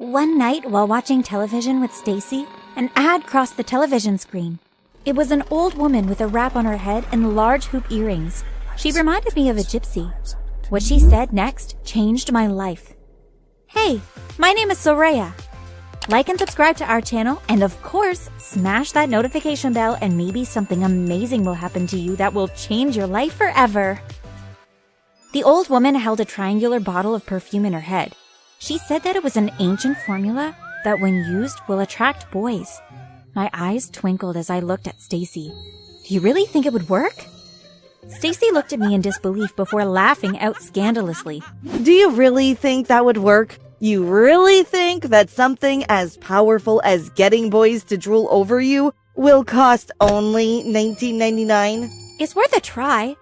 One night while watching television with Stacy, an ad crossed the television screen. It was an old woman with a wrap on her head and large hoop earrings. She reminded me of a gypsy. What she said next changed my life. Hey, my name is Soraya. Like and subscribe to our channel, and of course, smash that notification bell, and maybe something amazing will happen to you that will change your life forever. The old woman held a triangular bottle of perfume in her head. She said that it was an ancient formula that when used will attract boys. My eyes twinkled as I looked at Stacy. Do you really think it would work? Stacy looked at me in disbelief before laughing out scandalously. Do you really think that would work? You really think that something as powerful as getting boys to drool over you will cost only $19.99? It's worth a try.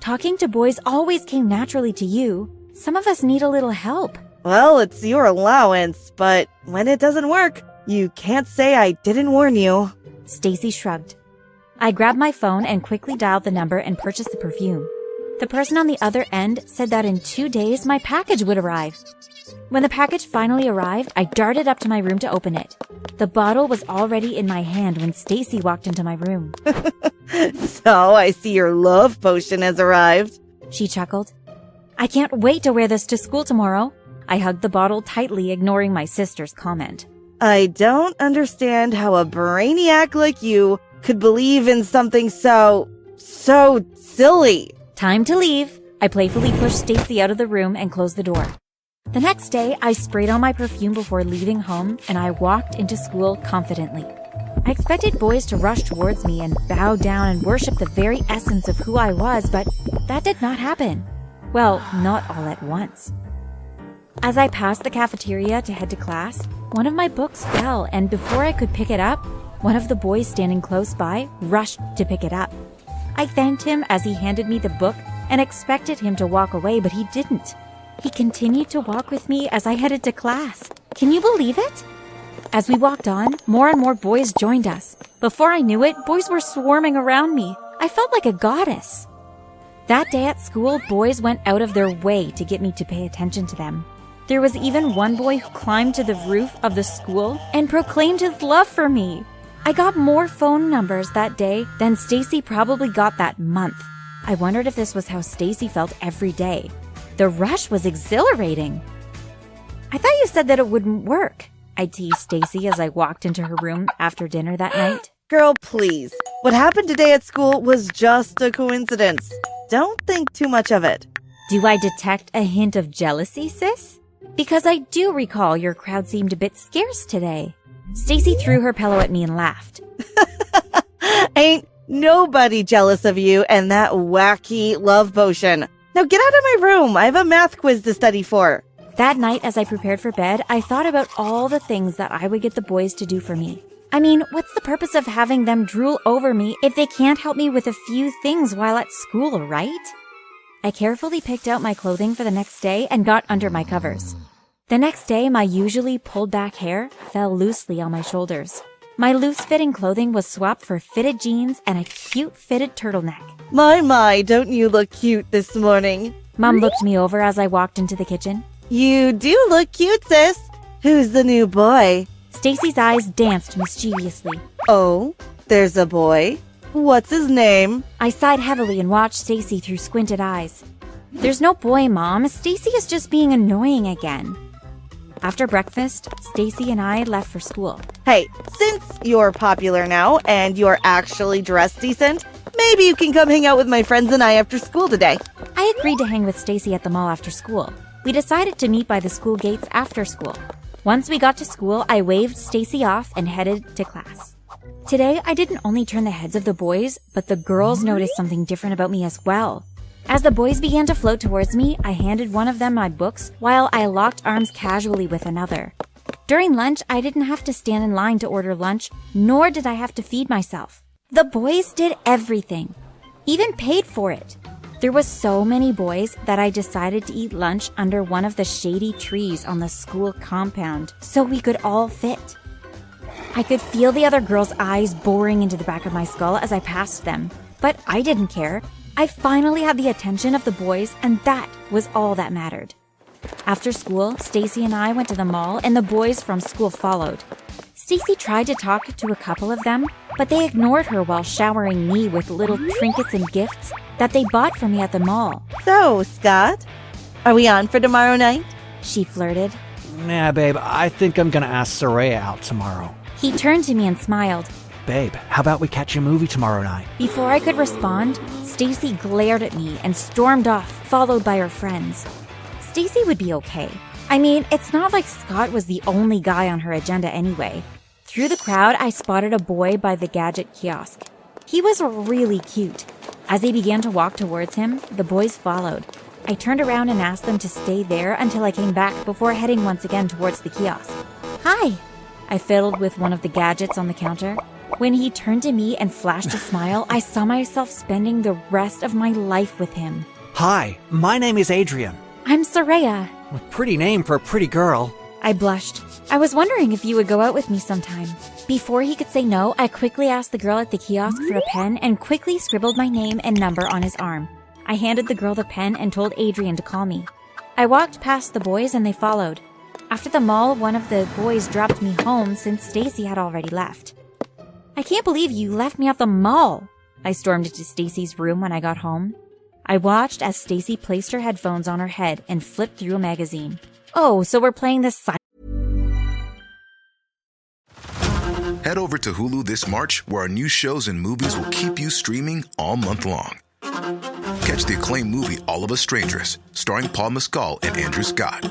Talking to boys always came naturally to you. Some of us need a little help. Well, it's your allowance, but when it doesn't work, you can't say I didn't warn you. Stacy shrugged. I grabbed my phone and quickly dialed the number and purchased the perfume. The person on the other end said that in two days my package would arrive. When the package finally arrived, I darted up to my room to open it. The bottle was already in my hand when Stacy walked into my room. so I see your love potion has arrived. She chuckled. I can't wait to wear this to school tomorrow. I hugged the bottle tightly, ignoring my sister's comment. I don't understand how a brainiac like you could believe in something so, so silly. Time to leave. I playfully pushed Stacy out of the room and closed the door. The next day, I sprayed on my perfume before leaving home and I walked into school confidently. I expected boys to rush towards me and bow down and worship the very essence of who I was, but that did not happen. Well, not all at once. As I passed the cafeteria to head to class, one of my books fell, and before I could pick it up, one of the boys standing close by rushed to pick it up. I thanked him as he handed me the book and expected him to walk away, but he didn't. He continued to walk with me as I headed to class. Can you believe it? As we walked on, more and more boys joined us. Before I knew it, boys were swarming around me. I felt like a goddess. That day at school, boys went out of their way to get me to pay attention to them. There was even one boy who climbed to the roof of the school and proclaimed his love for me. I got more phone numbers that day than Stacy probably got that month. I wondered if this was how Stacy felt every day. The rush was exhilarating. I thought you said that it wouldn't work. I teased Stacy as I walked into her room after dinner that night. Girl, please. What happened today at school was just a coincidence. Don't think too much of it. Do I detect a hint of jealousy, sis? Because I do recall your crowd seemed a bit scarce today. Stacy threw her pillow at me and laughed. Ain't nobody jealous of you and that wacky love potion. Now get out of my room. I have a math quiz to study for. That night, as I prepared for bed, I thought about all the things that I would get the boys to do for me. I mean, what's the purpose of having them drool over me if they can't help me with a few things while at school, right? I carefully picked out my clothing for the next day and got under my covers. The next day, my usually pulled back hair fell loosely on my shoulders. My loose fitting clothing was swapped for fitted jeans and a cute fitted turtleneck. My, my, don't you look cute this morning? Mom looked me over as I walked into the kitchen. You do look cute, sis. Who's the new boy? Stacy's eyes danced mischievously. Oh, there's a boy. What's his name? I sighed heavily and watched Stacy through squinted eyes. There's no boy, Mom. Stacy is just being annoying again. After breakfast, Stacy and I left for school. Hey, since you're popular now and you're actually dressed decent, maybe you can come hang out with my friends and I after school today. I agreed to hang with Stacy at the mall after school. We decided to meet by the school gates after school. Once we got to school, I waved Stacy off and headed to class. Today, I didn't only turn the heads of the boys, but the girls noticed something different about me as well. As the boys began to float towards me, I handed one of them my books while I locked arms casually with another. During lunch, I didn't have to stand in line to order lunch, nor did I have to feed myself. The boys did everything, even paid for it. There was so many boys that I decided to eat lunch under one of the shady trees on the school compound so we could all fit. I could feel the other girls' eyes boring into the back of my skull as I passed them, but I didn't care. I finally had the attention of the boys, and that was all that mattered. After school, Stacy and I went to the mall, and the boys from school followed. Stacy tried to talk to a couple of them, but they ignored her while showering me with little trinkets and gifts that they bought for me at the mall. So, Scott, are we on for tomorrow night? She flirted. Nah, babe, I think I'm gonna ask Soraya out tomorrow. He turned to me and smiled. Babe, how about we catch a movie tomorrow night? Before I could respond, Stacy glared at me and stormed off, followed by her friends. Stacy would be okay. I mean, it's not like Scott was the only guy on her agenda anyway. Through the crowd, I spotted a boy by the gadget kiosk. He was really cute. As they began to walk towards him, the boys followed. I turned around and asked them to stay there until I came back before heading once again towards the kiosk. Hi! I fiddled with one of the gadgets on the counter. When he turned to me and flashed a smile, I saw myself spending the rest of my life with him. Hi, my name is Adrian. I'm Soraya. A pretty name for a pretty girl. I blushed. I was wondering if you would go out with me sometime. Before he could say no, I quickly asked the girl at the kiosk for a pen and quickly scribbled my name and number on his arm. I handed the girl the pen and told Adrian to call me. I walked past the boys and they followed. After the mall, one of the boys dropped me home since Stacy had already left. I can't believe you left me at the mall. I stormed into Stacy's room when I got home. I watched as Stacy placed her headphones on her head and flipped through a magazine. Oh, so we're playing this si- Head over to Hulu this March, where our new shows and movies will keep you streaming all month long. Catch the acclaimed movie All of Us Strangers, starring Paul Mescal and Andrew Scott.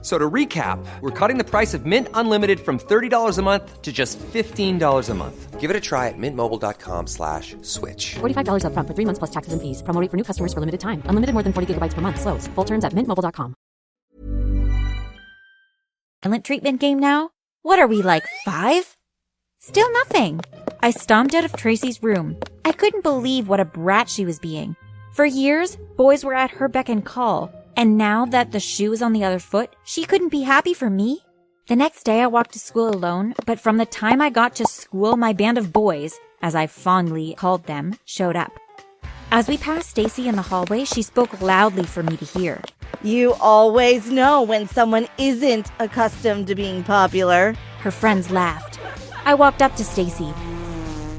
F- So to recap, we're cutting the price of Mint Unlimited from $30 a month to just $15 a month. Give it a try at mintmobile.com slash switch. $45 upfront for three months plus taxes and fees. Promo for new customers for limited time. Unlimited more than 40 gigabytes per month. Slows. Full terms at mintmobile.com. silent treatment game now? What are we like, five? Still nothing. I stomped out of Stacy's room. I couldn't believe what a brat she was being. For years, boys were at her beck and call, and now that the shoe is on the other foot, she couldn't be happy for me. The next day I walked to school alone, but from the time I got to school, my band of boys, as I fondly called them, showed up. As we passed Stacy in the hallway, she spoke loudly for me to hear. You always know when someone isn't accustomed to being popular. Her friends laughed. I walked up to Stacy.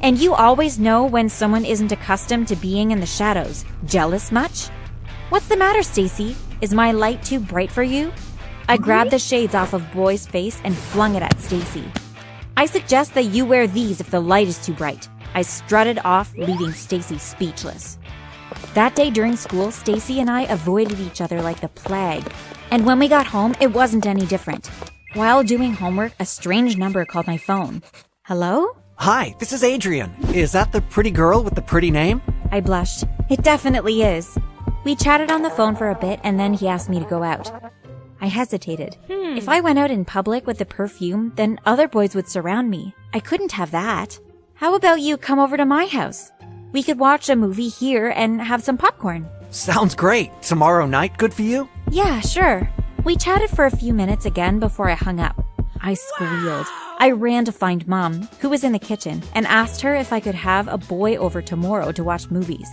And you always know when someone isn't accustomed to being in the shadows. Jealous much? What's the matter, Stacy? Is my light too bright for you? I grabbed the shades off of Boy's face and flung it at Stacy. I suggest that you wear these if the light is too bright. I strutted off, leaving Stacy speechless. That day during school, Stacy and I avoided each other like the plague. And when we got home, it wasn't any different. While doing homework, a strange number called my phone. Hello? Hi, this is Adrian. Is that the pretty girl with the pretty name? I blushed. It definitely is. We chatted on the phone for a bit and then he asked me to go out. I hesitated. Hmm. If I went out in public with the perfume, then other boys would surround me. I couldn't have that. How about you come over to my house? We could watch a movie here and have some popcorn. Sounds great. Tomorrow night, good for you? Yeah, sure. We chatted for a few minutes again before I hung up. I squealed. I ran to find Mom, who was in the kitchen, and asked her if I could have a boy over tomorrow to watch movies.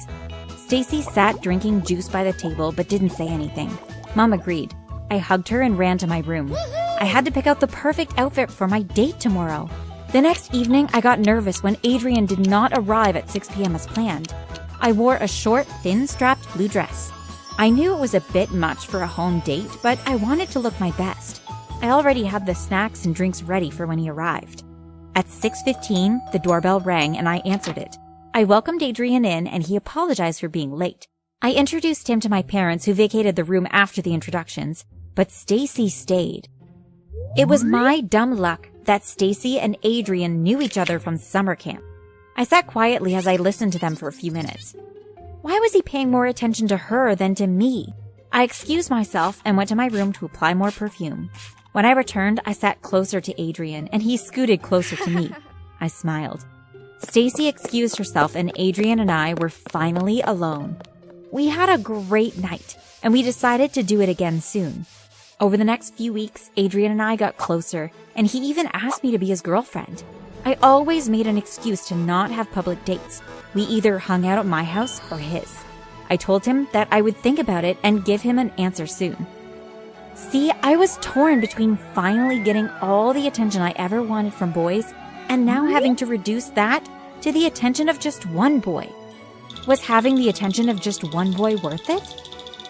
Stacy sat drinking juice by the table but didn't say anything. Mom agreed. I hugged her and ran to my room. I had to pick out the perfect outfit for my date tomorrow. The next evening, I got nervous when Adrian did not arrive at 6 p.m. as planned. I wore a short, thin strapped blue dress. I knew it was a bit much for a home date, but I wanted to look my best. I already had the snacks and drinks ready for when he arrived. At 6:15, the doorbell rang and I answered it. I welcomed Adrian in and he apologized for being late. I introduced him to my parents who vacated the room after the introductions, but Stacy stayed. It was my dumb luck that Stacy and Adrian knew each other from summer camp. I sat quietly as I listened to them for a few minutes. Why was he paying more attention to her than to me? I excused myself and went to my room to apply more perfume. When I returned, I sat closer to Adrian and he scooted closer to me. I smiled. Stacy excused herself and Adrian and I were finally alone. We had a great night and we decided to do it again soon. Over the next few weeks, Adrian and I got closer and he even asked me to be his girlfriend. I always made an excuse to not have public dates. We either hung out at my house or his. I told him that I would think about it and give him an answer soon. See, I was torn between finally getting all the attention I ever wanted from boys and now having to reduce that to the attention of just one boy. Was having the attention of just one boy worth it?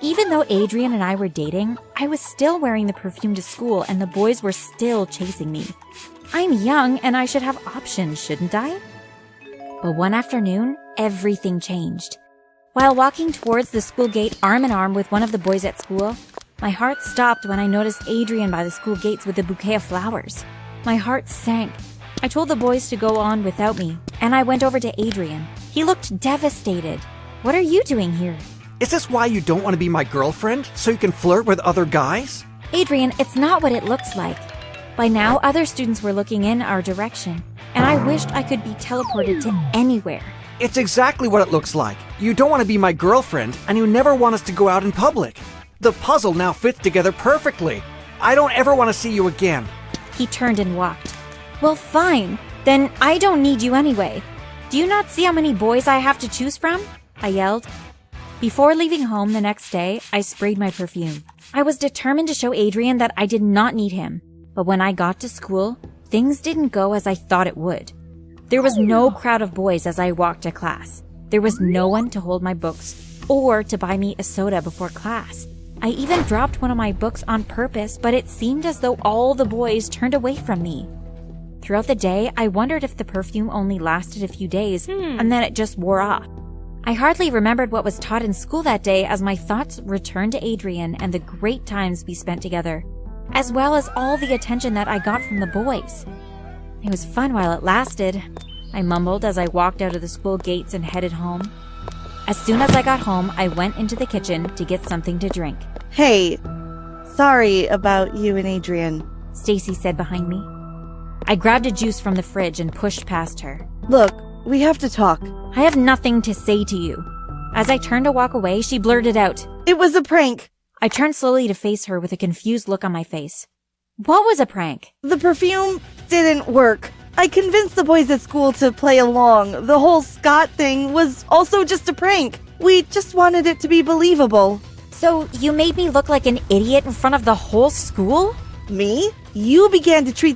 Even though Adrian and I were dating, I was still wearing the perfume to school and the boys were still chasing me. I'm young and I should have options, shouldn't I? But one afternoon, everything changed. While walking towards the school gate arm in arm with one of the boys at school, my heart stopped when I noticed Adrian by the school gates with a bouquet of flowers. My heart sank. I told the boys to go on without me, and I went over to Adrian. He looked devastated. What are you doing here? Is this why you don't want to be my girlfriend? So you can flirt with other guys? Adrian, it's not what it looks like. By now, other students were looking in our direction, and I wished I could be teleported to anywhere. It's exactly what it looks like. You don't want to be my girlfriend, and you never want us to go out in public. The puzzle now fits together perfectly. I don't ever want to see you again. He turned and walked. Well, fine. Then I don't need you anyway. Do you not see how many boys I have to choose from? I yelled. Before leaving home the next day, I sprayed my perfume. I was determined to show Adrian that I did not need him. But when I got to school, things didn't go as I thought it would. There was no crowd of boys as I walked to class. There was no one to hold my books or to buy me a soda before class. I even dropped one of my books on purpose, but it seemed as though all the boys turned away from me. Throughout the day, I wondered if the perfume only lasted a few days hmm. and then it just wore off. I hardly remembered what was taught in school that day as my thoughts returned to Adrian and the great times we spent together, as well as all the attention that I got from the boys. It was fun while it lasted, I mumbled as I walked out of the school gates and headed home. As soon as I got home, I went into the kitchen to get something to drink. Hey, sorry about you and Adrian. Stacy said behind me. I grabbed a juice from the fridge and pushed past her. Look, we have to talk. I have nothing to say to you. As I turned to walk away, she blurted out. It was a prank. I turned slowly to face her with a confused look on my face. What was a prank? The perfume didn't work. I convinced the boys at school to play along. The whole Scott thing was also just a prank. We just wanted it to be believable. So you made me look like an idiot in front of the whole school? Me? You began to treat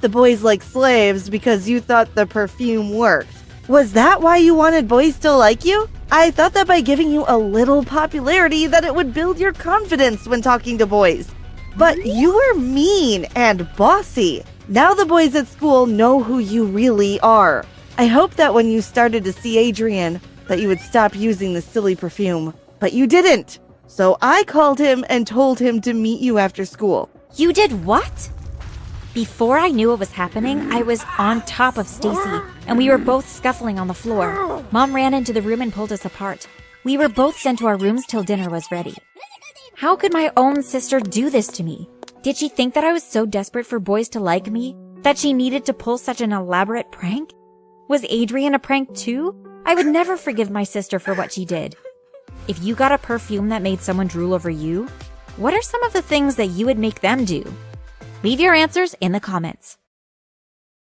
The boys like slaves because you thought the perfume worked. Was that why you wanted boys to like you? I thought that by giving you a little popularity that it would build your confidence when talking to boys. But you were mean and bossy. Now the boys at school know who you really are. I hope that when you started to see Adrian that you would stop using the silly perfume, but you didn't. So I called him and told him to meet you after school. You did what? Before I knew what was happening, I was on top of Stacy, and we were both scuffling on the floor. Mom ran into the room and pulled us apart. We were both sent to our rooms till dinner was ready. How could my own sister do this to me? Did she think that I was so desperate for boys to like me that she needed to pull such an elaborate prank? Was Adrian a prank too? I would never forgive my sister for what she did. If you got a perfume that made someone drool over you, what are some of the things that you would make them do? Leave your answers in the comments.